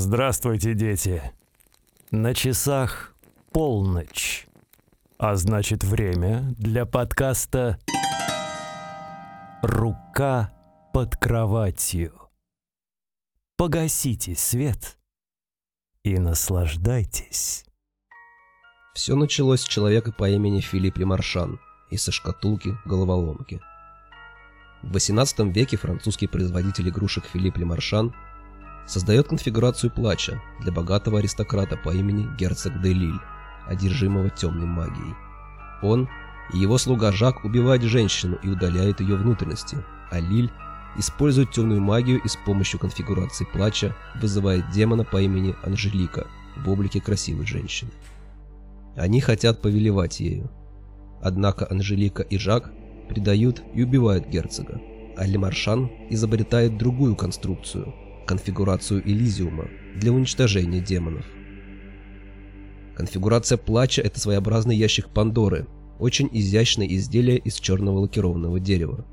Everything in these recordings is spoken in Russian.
Здравствуйте, дети. На часах полночь. А значит, время для подкаста «Рука под кроватью». Погасите свет и наслаждайтесь. Все началось с человека по имени Филипп Лемаршан из со шкатулки головоломки. В XVIII веке французский производитель игрушек Филипп Лемаршан создает конфигурацию плача для богатого аристократа по имени герцог де Лиль, одержимого темной магией. Он и его слуга Жак убивают женщину и удаляют ее внутренности, а Лиль использует темную магию и с помощью конфигурации плача вызывает демона по имени Анжелика в облике красивой женщины. Они хотят повелевать ею. Однако Анжелика и Жак предают и убивают герцога, а Лемаршан изобретает другую конструкцию – конфигурацию Элизиума для уничтожения демонов. Конфигурация плача – это своеобразный ящик Пандоры, очень изящное изделие из черного лакированного дерева.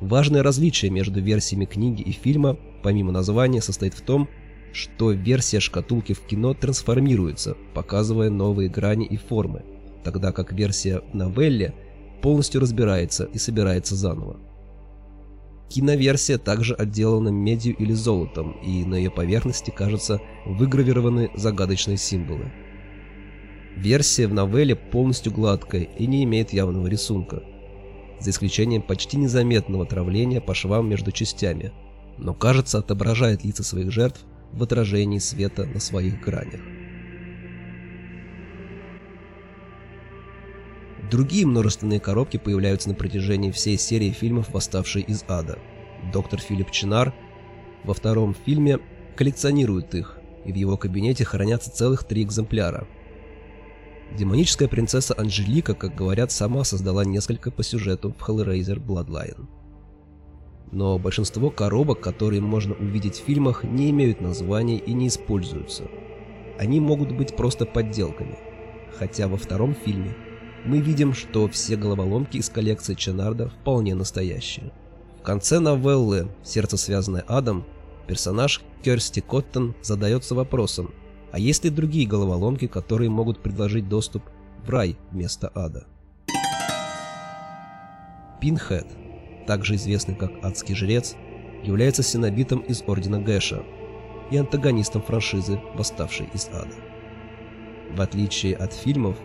Важное различие между версиями книги и фильма, помимо названия, состоит в том, что версия шкатулки в кино трансформируется, показывая новые грани и формы, тогда как версия в новелле полностью разбирается и собирается заново. Киноверсия также отделана медью или золотом, и на ее поверхности, кажется, выгравированы загадочные символы. Версия в новелле полностью гладкая и не имеет явного рисунка, за исключением почти незаметного травления по швам между частями, но кажется отображает лица своих жертв в отражении света на своих гранях. Другие множественные коробки появляются на протяжении всей серии фильмов «Восставший из ада». Доктор Филипп Чинар во втором фильме коллекционирует их, и в его кабинете хранятся целых три экземпляра. Демоническая принцесса Анжелика, как говорят, сама создала несколько по сюжету в Hellraiser Bloodline. Но большинство коробок, которые можно увидеть в фильмах, не имеют названий и не используются. Они могут быть просто подделками. Хотя во втором фильме мы видим, что все головоломки из коллекции Ченарда вполне настоящие. В конце новеллы «Сердце, связанное адом» персонаж Керсти Коттон задается вопросом, а есть ли другие головоломки, которые могут предложить доступ в рай вместо ада? Пинхед, также известный как Адский Жрец, является синобитом из Ордена Гэша и антагонистом франшизы «Восставший из ада». В отличие от фильмов,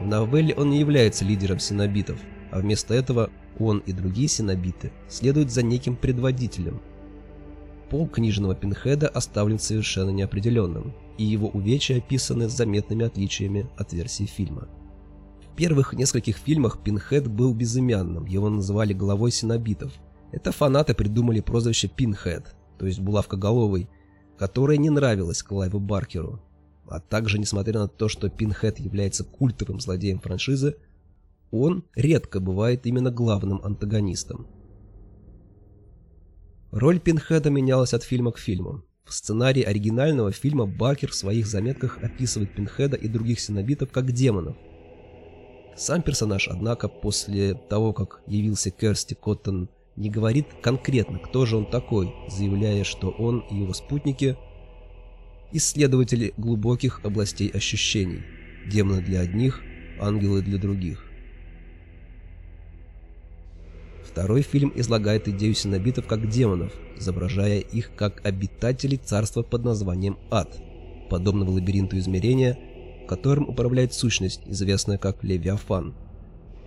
в новелле он не является лидером синобитов, а вместо этого он и другие синобиты следуют за неким предводителем. Пол книжного Пинхеда оставлен совершенно неопределенным, и его увечья описаны с заметными отличиями от версии фильма. В первых нескольких фильмах Пинхед был безымянным, его называли главой синобитов. Это фанаты придумали прозвище Пинхед, то есть булавкоголовый, которое не нравилось Клайву Баркеру, а также, несмотря на то, что Пинхед является культовым злодеем франшизы, он редко бывает именно главным антагонистом. Роль Пинхеда менялась от фильма к фильму. В сценарии оригинального фильма Баркер в своих заметках описывает Пинхеда и других синобитов как демонов. Сам персонаж, однако, после того, как явился Керсти Коттон, не говорит конкретно, кто же он такой, заявляя, что он и его спутники – исследователи глубоких областей ощущений, демоны для одних, ангелы для других. Второй фильм излагает идею синобитов как демонов, изображая их как обитателей царства под названием Ад, подобного лабиринту измерения, которым управляет сущность, известная как Левиафан.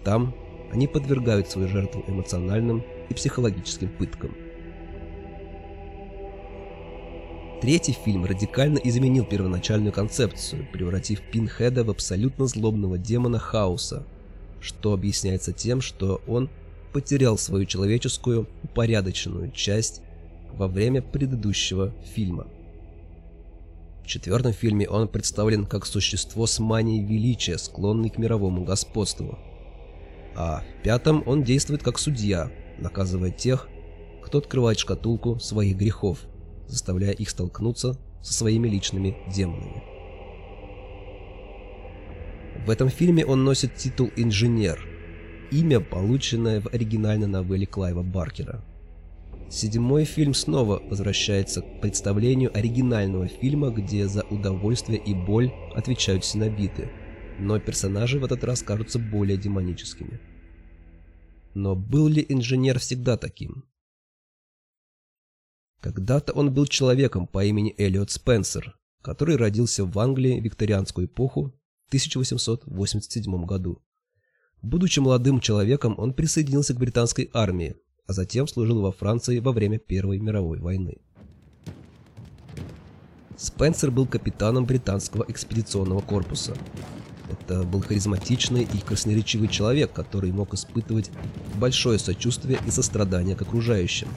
Там они подвергают свою жертву эмоциональным и психологическим пыткам. Третий фильм радикально изменил первоначальную концепцию, превратив Пинхеда в абсолютно злобного демона хаоса, что объясняется тем, что он потерял свою человеческую упорядоченную часть во время предыдущего фильма. В четвертом фильме он представлен как существо с манией величия, склонный к мировому господству. А в пятом он действует как судья, наказывая тех, кто открывает шкатулку своих грехов – заставляя их столкнуться со своими личными демонами. В этом фильме он носит титул «Инженер», имя, полученное в оригинальной новелле Клайва Баркера. Седьмой фильм снова возвращается к представлению оригинального фильма, где за удовольствие и боль отвечают синобиты, но персонажи в этот раз кажутся более демоническими. Но был ли инженер всегда таким? Когда-то он был человеком по имени Эллиот Спенсер, который родился в Англии в викторианскую эпоху в 1887 году. Будучи молодым человеком, он присоединился к британской армии, а затем служил во Франции во время Первой мировой войны. Спенсер был капитаном британского экспедиционного корпуса. Это был харизматичный и красноречивый человек, который мог испытывать большое сочувствие и сострадание к окружающим.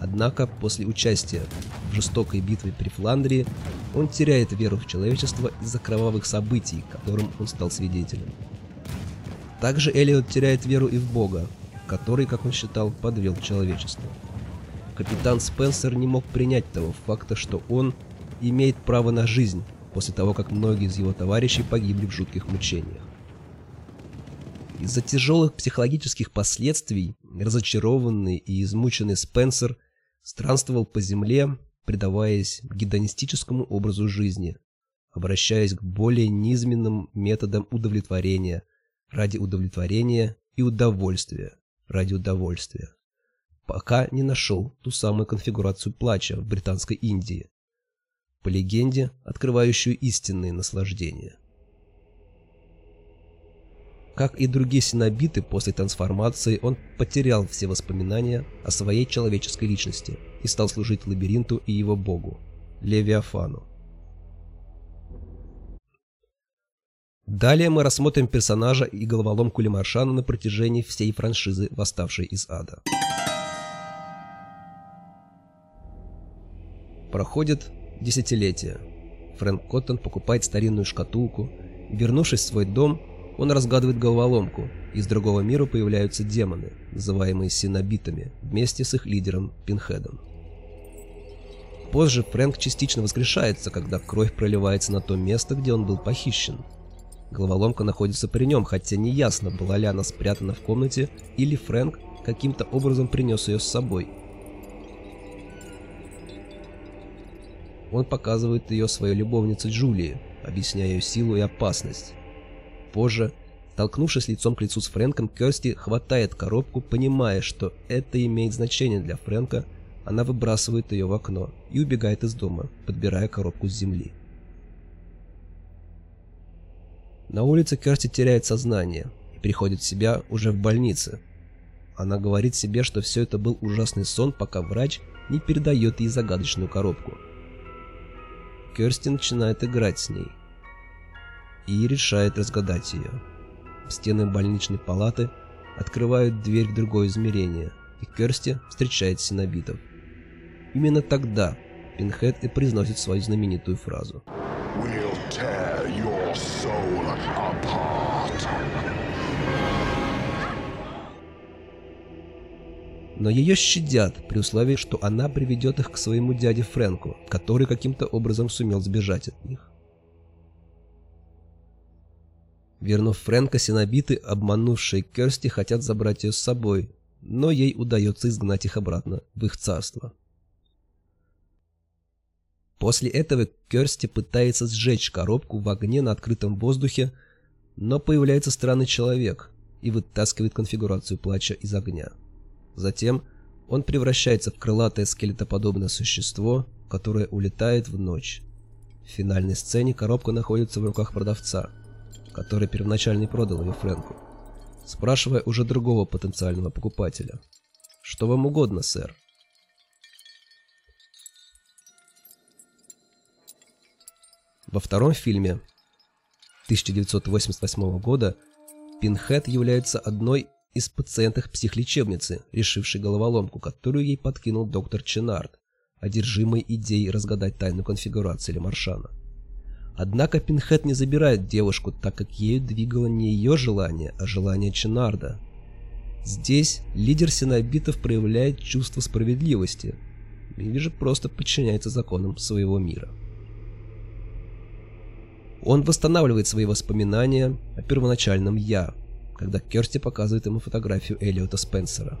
Однако после участия в жестокой битве при Фландрии он теряет веру в человечество из-за кровавых событий, которым он стал свидетелем. Также Элиот теряет веру и в Бога, который, как он считал, подвел человечество. Капитан Спенсер не мог принять того факта, что он имеет право на жизнь после того, как многие из его товарищей погибли в жутких мучениях. Из-за тяжелых психологических последствий разочарованный и измученный Спенсер странствовал по земле, предаваясь гедонистическому образу жизни, обращаясь к более низменным методам удовлетворения ради удовлетворения и удовольствия ради удовольствия, пока не нашел ту самую конфигурацию плача в Британской Индии, по легенде, открывающую истинные наслаждения. Как и другие синобиты после трансформации, он потерял все воспоминания о своей человеческой личности и стал служить лабиринту и его богу, Левиафану. Далее мы рассмотрим персонажа и головоломку Лемаршана на протяжении всей франшизы «Восставшей из ада». Проходит десятилетия. Фрэнк Коттон покупает старинную шкатулку. Вернувшись в свой дом, он разгадывает головоломку. Из другого мира появляются демоны, называемые синобитами, вместе с их лидером Пинхедом. Позже Фрэнк частично воскрешается, когда кровь проливается на то место, где он был похищен – Головоломка находится при нем, хотя не ясно, была ли она спрятана в комнате или Фрэнк каким-то образом принес ее с собой. Он показывает ее своей любовнице Джулии, объясняя ее силу и опасность. Позже, столкнувшись лицом к лицу с Фрэнком, Керсти хватает коробку, понимая, что это имеет значение для Фрэнка, она выбрасывает ее в окно и убегает из дома, подбирая коробку с земли. На улице Керти теряет сознание и приходит в себя уже в больнице. Она говорит себе, что все это был ужасный сон, пока врач не передает ей загадочную коробку. Керсти начинает играть с ней и решает разгадать ее. Стены больничной палаты открывают дверь в другое измерение, и Керсти встречает синобитов. Именно тогда Пинхед и произносит свою знаменитую фразу. We'll tear your soul apart. Но ее щадят при условии, что она приведет их к своему дяде Фрэнку, который каким-то образом сумел сбежать от них. Вернув Фрэнка, синобиты, обманувшие Керсти, хотят забрать ее с собой, но ей удается изгнать их обратно в их царство. После этого Керсти пытается сжечь коробку в огне на открытом воздухе, но появляется странный человек и вытаскивает конфигурацию плача из огня. Затем он превращается в крылатое скелетоподобное существо, которое улетает в ночь. В финальной сцене коробка находится в руках продавца, который первоначально продал ее Фрэнку, спрашивая уже другого потенциального покупателя. «Что вам угодно, сэр?» Во втором фильме 1988 года Пинхед является одной из пациенток психлечебницы, решившей головоломку, которую ей подкинул доктор Ченард, одержимый идеей разгадать тайну конфигурации Лемаршана. Однако Пинхед не забирает девушку, так как ею двигало не ее желание, а желание Ченарда. Здесь лидер синобитов проявляет чувство справедливости или же просто подчиняется законам своего мира. Он восстанавливает свои воспоминания о первоначальном «я», когда Керсти показывает ему фотографию Эллиота Спенсера.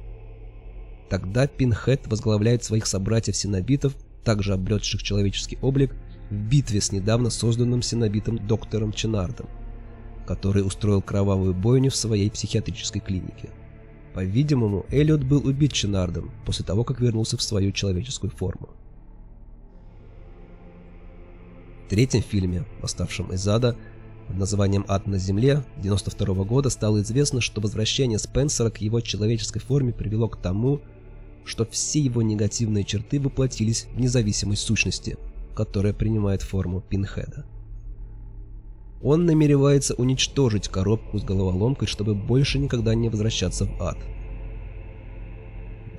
Тогда Пинхед возглавляет своих собратьев-синобитов, также обретших человеческий облик, в битве с недавно созданным синобитом доктором Ченардом, который устроил кровавую бойню в своей психиатрической клинике. По-видимому, Эллиот был убит Ченардом после того, как вернулся в свою человеческую форму. В третьем фильме, восставшем из ада, под названием «Ад на земле» 92 года стало известно, что возвращение Спенсера к его человеческой форме привело к тому, что все его негативные черты воплотились в независимой сущности, которая принимает форму Пинхеда. Он намеревается уничтожить коробку с головоломкой, чтобы больше никогда не возвращаться в ад.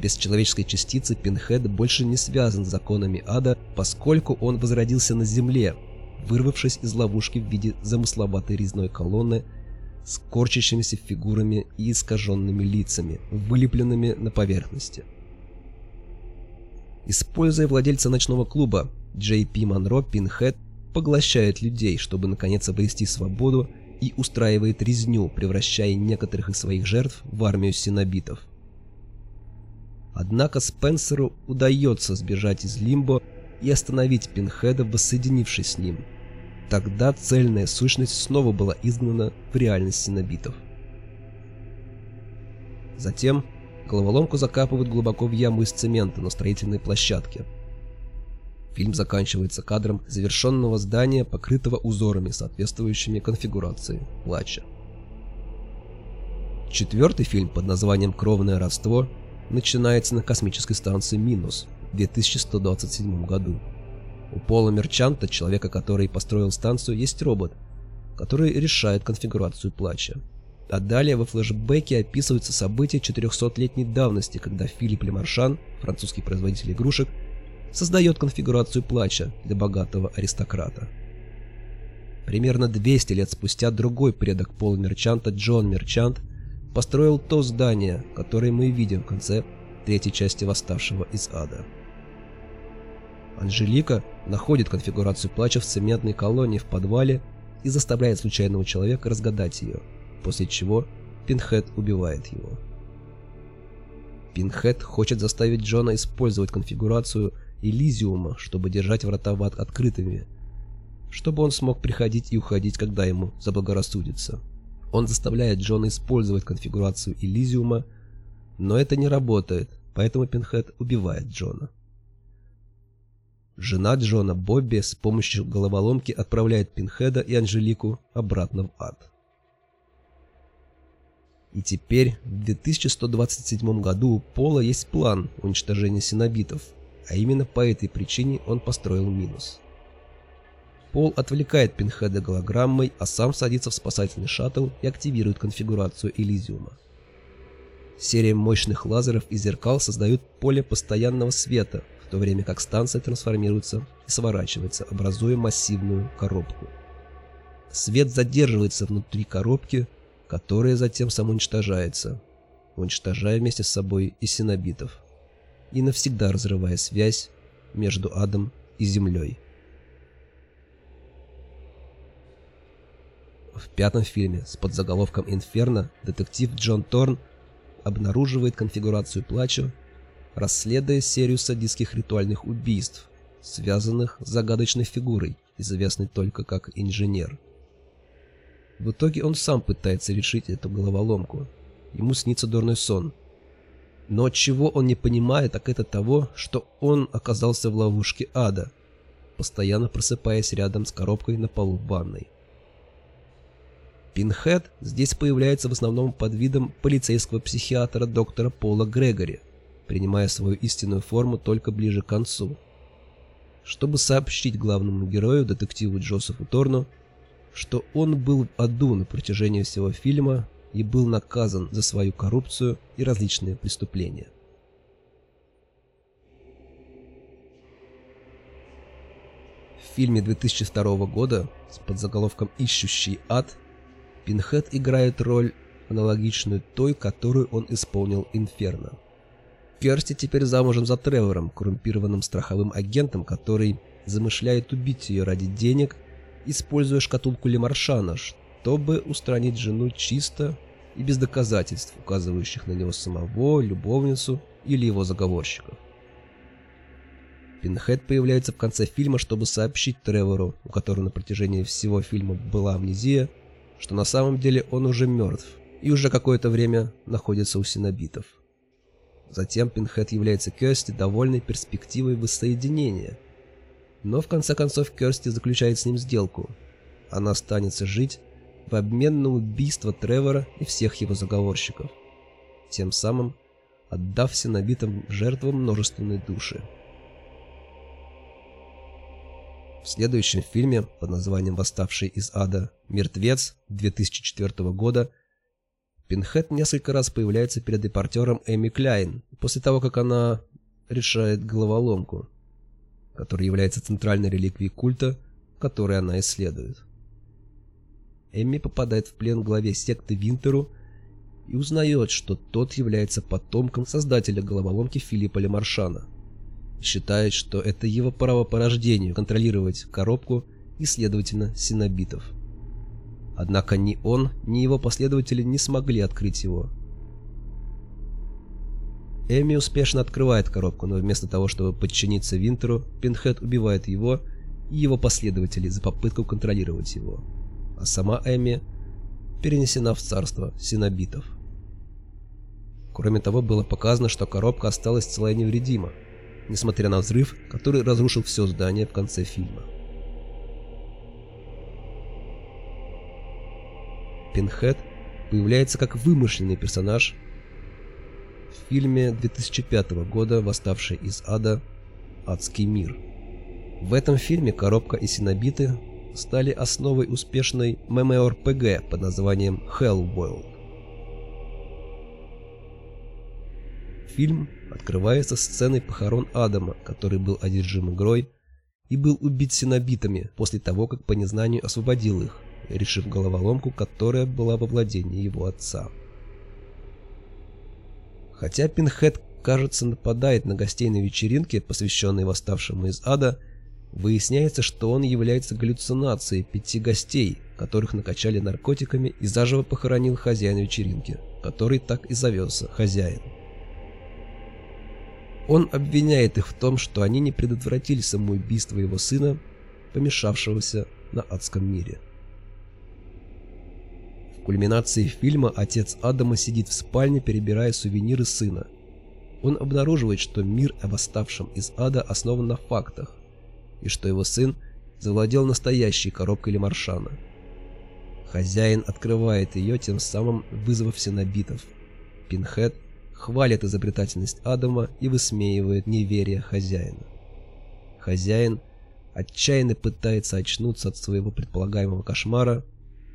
Без человеческой частицы Пинхед больше не связан с законами ада, поскольку он возродился на земле, вырвавшись из ловушки в виде замысловатой резной колонны с корчащимися фигурами и искаженными лицами, вылепленными на поверхности. Используя владельца ночного клуба, Джей Пи Монро Пинхед поглощает людей, чтобы наконец обрести свободу и устраивает резню, превращая некоторых из своих жертв в армию синобитов. Однако Спенсеру удается сбежать из Лимбо и остановить Пинхеда, воссоединившись с ним. Тогда цельная сущность снова была изгнана в реальность синобитов. Затем головоломку закапывают глубоко в яму из цемента на строительной площадке – Фильм заканчивается кадром завершенного здания, покрытого узорами, соответствующими конфигурации плача. Четвертый фильм под названием «Кровное родство» начинается на космической станции Минус в 2127 году. У Пола Мерчанта, человека, который построил станцию, есть робот, который решает конфигурацию плача. А далее во флешбеке описываются события 400-летней давности, когда Филипп Лемаршан, французский производитель игрушек, создает конфигурацию плача для богатого аристократа. Примерно 200 лет спустя другой предок Пола Мерчанта, Джон Мерчант, построил то здание, которое мы видим в конце третьей части «Восставшего из ада». Анжелика находит конфигурацию плача в цементной колонии в подвале и заставляет случайного человека разгадать ее, после чего Пинхед убивает его. Пинхед хочет заставить Джона использовать конфигурацию Элизиума, чтобы держать врата в ад открытыми, чтобы он смог приходить и уходить, когда ему заблагорассудится. Он заставляет Джона использовать конфигурацию Элизиума, но это не работает, поэтому Пинхед убивает Джона. Жена Джона Бобби с помощью головоломки отправляет Пинхеда и Анжелику обратно в ад. И теперь, в 2127 году у Пола есть план уничтожения синобитов – а именно по этой причине он построил минус. Пол отвлекает Пинхеда голограммой, а сам садится в спасательный шаттл и активирует конфигурацию Элизиума. Серия мощных лазеров и зеркал создают поле постоянного света, в то время как станция трансформируется и сворачивается, образуя массивную коробку. Свет задерживается внутри коробки, которая затем самоуничтожается, уничтожая вместе с собой и синобитов и навсегда разрывая связь между адом и землей. В пятом фильме с подзаголовком «Инферно» детектив Джон Торн обнаруживает конфигурацию плача, расследуя серию садистских ритуальных убийств, связанных с загадочной фигурой, известной только как инженер. В итоге он сам пытается решить эту головоломку. Ему снится дурной сон – но чего он не понимает, так это того, что он оказался в ловушке ада, постоянно просыпаясь рядом с коробкой на полу ванной. Пинхед здесь появляется в основном под видом полицейского психиатра доктора Пола Грегори, принимая свою истинную форму только ближе к концу. Чтобы сообщить главному герою, детективу Джозефу Торну, что он был в аду на протяжении всего фильма и был наказан за свою коррупцию и различные преступления. В фильме 2002 года с подзаголовком «Ищущий ад» Пинхед играет роль, аналогичную той, которую он исполнил Инферно. Керсти теперь замужем за Тревором, коррумпированным страховым агентом, который замышляет убить ее ради денег, используя шкатулку Лемаршана, чтобы устранить жену чисто и без доказательств, указывающих на него самого, любовницу или его заговорщиков. Пинхед появляется в конце фильма, чтобы сообщить Тревору, у которого на протяжении всего фильма была амнезия, что на самом деле он уже мертв и уже какое-то время находится у синобитов. Затем Пинхед является Керсти довольной перспективой воссоединения. Но в конце концов Керсти заключает с ним сделку. Она останется жить в обмен на убийство Тревора и всех его заговорщиков, тем самым отдав синобитам жертвам множественной души. В следующем фильме под названием «Восставший из ада. Мертвец» 2004 года Пинхед несколько раз появляется перед репортером Эми Кляйн после того, как она решает головоломку, которая является центральной реликвией культа, который она исследует. Эми попадает в плен главе секты Винтеру и узнает, что тот является потомком создателя головоломки Филиппа Лемаршана – считает, что это его право по рождению контролировать коробку и, следовательно, синобитов. Однако ни он, ни его последователи не смогли открыть его. Эми успешно открывает коробку, но вместо того, чтобы подчиниться Винтеру, Пинхед убивает его и его последователей за попытку контролировать его. А сама Эми перенесена в царство синобитов. Кроме того, было показано, что коробка осталась целая невредима, несмотря на взрыв, который разрушил все здание в конце фильма. Пинхед появляется как вымышленный персонаж в фильме 2005 года «Восставший из ада. Адский мир». В этом фильме коробка и синобиты стали основой успешной MMORPG под названием Hellworld. Фильм открывается сценой похорон Адама, который был одержим игрой и был убит синобитами после того, как по незнанию освободил их, решив головоломку, которая была во владении его отца. Хотя Пинхед, кажется, нападает на гостей на вечеринке, посвященной восставшему из ада, выясняется, что он является галлюцинацией пяти гостей, которых накачали наркотиками и заживо похоронил хозяин вечеринки, который так и зовется хозяин. Он обвиняет их в том, что они не предотвратили самоубийство его сына, помешавшегося на адском мире. В кульминации фильма отец Адама сидит в спальне, перебирая сувениры сына. Он обнаруживает, что мир о восставшем из ада основан на фактах, и что его сын завладел настоящей коробкой Лемаршана. Хозяин открывает ее, тем самым вызвав синобитов. Пинхед хвалит изобретательность Адама и высмеивает неверие хозяина. Хозяин отчаянно пытается очнуться от своего предполагаемого кошмара,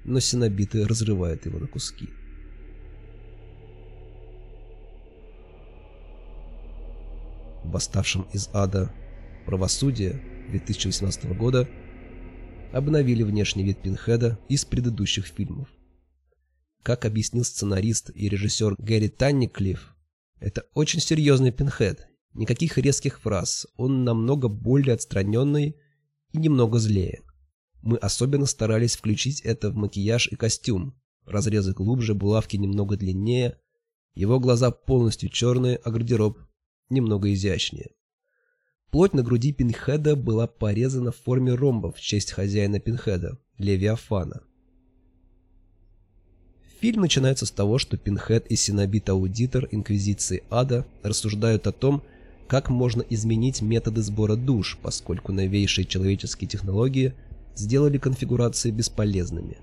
но синобиты разрывают его на куски. Восставшим из ада «Правосудие» 2018 года обновили внешний вид Пинхеда из предыдущих фильмов. Как объяснил сценарист и режиссер Гэри Танниклифф, это очень серьезный пинхед. Никаких резких фраз. Он намного более отстраненный и немного злее. Мы особенно старались включить это в макияж и костюм. Разрезы глубже, булавки немного длиннее. Его глаза полностью черные, а гардероб немного изящнее. Плоть на груди Пинхеда была порезана в форме ромба в честь хозяина Пинхеда, Левиафана. Фильм начинается с того, что Пинхед и Сенобит-аудитор Инквизиции Ада рассуждают о том, как можно изменить методы сбора душ, поскольку новейшие человеческие технологии сделали конфигурации бесполезными.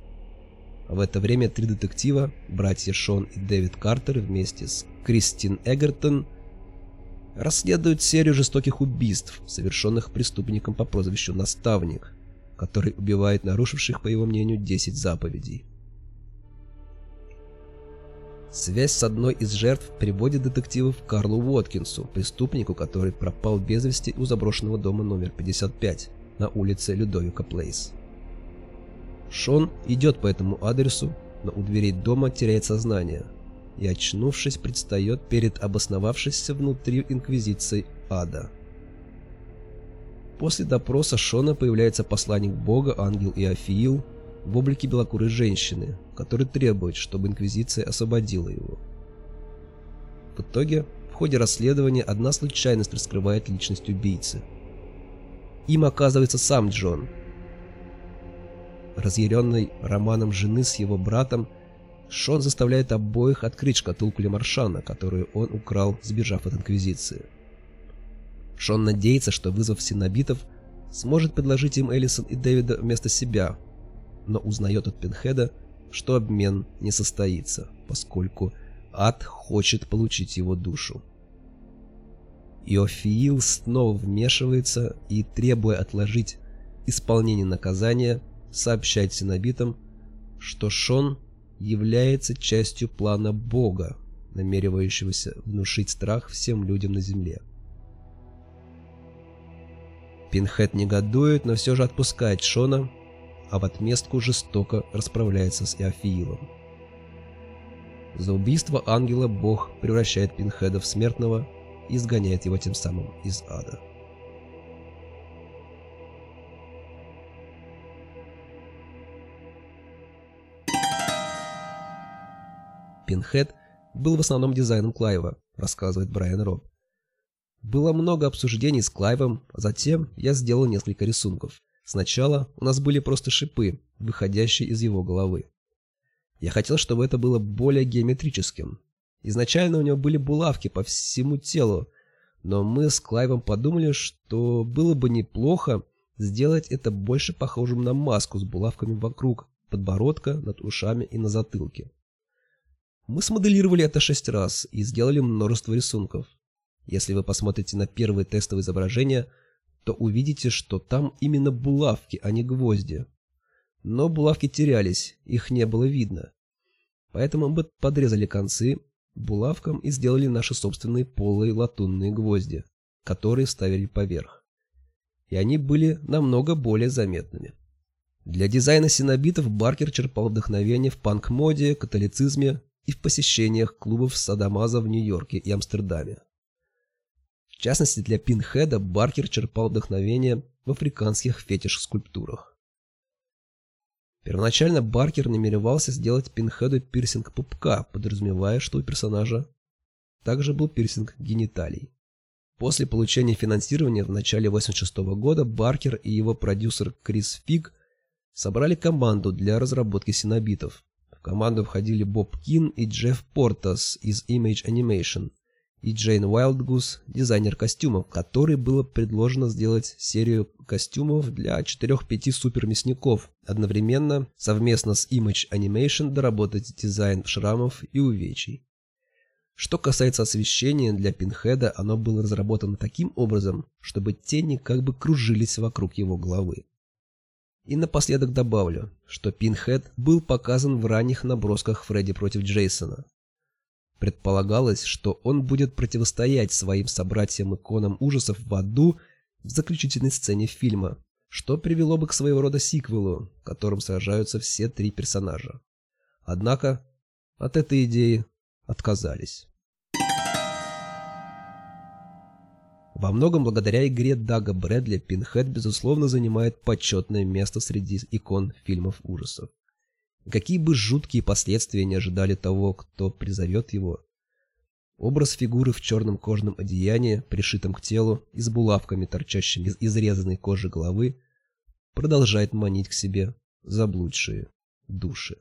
В это время три детектива, братья Шон и Дэвид Картер вместе с Кристин Эгертон, расследуют серию жестоких убийств, совершенных преступником по прозвищу Наставник, который убивает нарушивших, по его мнению, 10 заповедей. Связь с одной из жертв приводит детективов к Карлу Уоткинсу, преступнику, который пропал без вести у заброшенного дома номер 55 на улице Людовика Плейс. Шон идет по этому адресу, но у дверей дома теряет сознание и, очнувшись, предстает перед обосновавшейся внутри Инквизицией ада. После допроса Шона появляется посланник бога, ангел Иофиил, в облике белокурой женщины, который требует, чтобы Инквизиция освободила его. В итоге в ходе расследования одна случайность раскрывает личность убийцы. Им оказывается сам Джон. Разъяренный романом жены с его братом, Шон заставляет обоих открыть шкатулку Лемаршана, которую он украл, сбежав от Инквизиции. Шон надеется, что вызвав синобитов, сможет предложить им Эллисон и Дэвида вместо себя, но узнает от Пинхеда, что обмен не состоится, поскольку ад хочет получить его душу. Иофиил снова вмешивается и, требуя отложить исполнение наказания, сообщает синобитам, что Шон является частью плана Бога, намеревающегося внушить страх всем людям на земле. Пинхед негодует, но все же отпускает Шона, а в отместку жестоко расправляется с Иофиилом. За убийство ангела Бог превращает Пинхеда в смертного и изгоняет его тем самым из ада. Пинхед был в основном дизайном Клайва, рассказывает Брайан Роб. Было много обсуждений с Клайвом, а затем я сделал несколько рисунков. Сначала у нас были просто шипы, выходящие из его головы. Я хотел, чтобы это было более геометрическим. Изначально у него были булавки по всему телу, но мы с Клайвом подумали, что было бы неплохо сделать это больше похожим на маску с булавками вокруг подбородка, над ушами и на затылке. Мы смоделировали это шесть раз и сделали множество рисунков. Если вы посмотрите на первые тестовые изображения, то увидите, что там именно булавки, а не гвозди. Но булавки терялись, их не было видно. Поэтому мы подрезали концы булавкам и сделали наши собственные полые латунные гвозди, которые вставили поверх. И они были намного более заметными. Для дизайна синобитов Баркер черпал вдохновение в панк-моде, католицизме и в посещениях клубов Садамаза в Нью-Йорке и Амстердаме. В частности, для Пинхеда Баркер черпал вдохновение в африканских фетиш-скульптурах. Первоначально Баркер намеревался сделать Пинхеду пирсинг пупка, подразумевая, что у персонажа также был пирсинг гениталий. После получения финансирования в начале 86 -го года Баркер и его продюсер Крис Фиг собрали команду для разработки синобитов. В команду входили Боб Кин и Джефф Портас из Image Animation и Джейн Уайлдгус, дизайнер костюмов, которой было предложено сделать серию костюмов для 4-5 супермясников, одновременно совместно с Image Animation доработать дизайн шрамов и увечий. Что касается освещения, для Пинхеда оно было разработано таким образом, чтобы тени как бы кружились вокруг его головы. И напоследок добавлю, что Пинхед был показан в ранних набросках Фредди против Джейсона. Предполагалось, что он будет противостоять своим собратьям-иконам ужасов в аду в заключительной сцене фильма, что привело бы к своего рода сиквелу, в котором сражаются все три персонажа. Однако от этой идеи отказались. Во многом благодаря игре Дага Брэдли Пинхед, безусловно, занимает почетное место среди икон фильмов ужасов. какие бы жуткие последствия не ожидали того, кто призовет его, образ фигуры в черном кожаном одеянии, пришитом к телу и с булавками, торчащими из изрезанной кожи головы, продолжает манить к себе заблудшие души.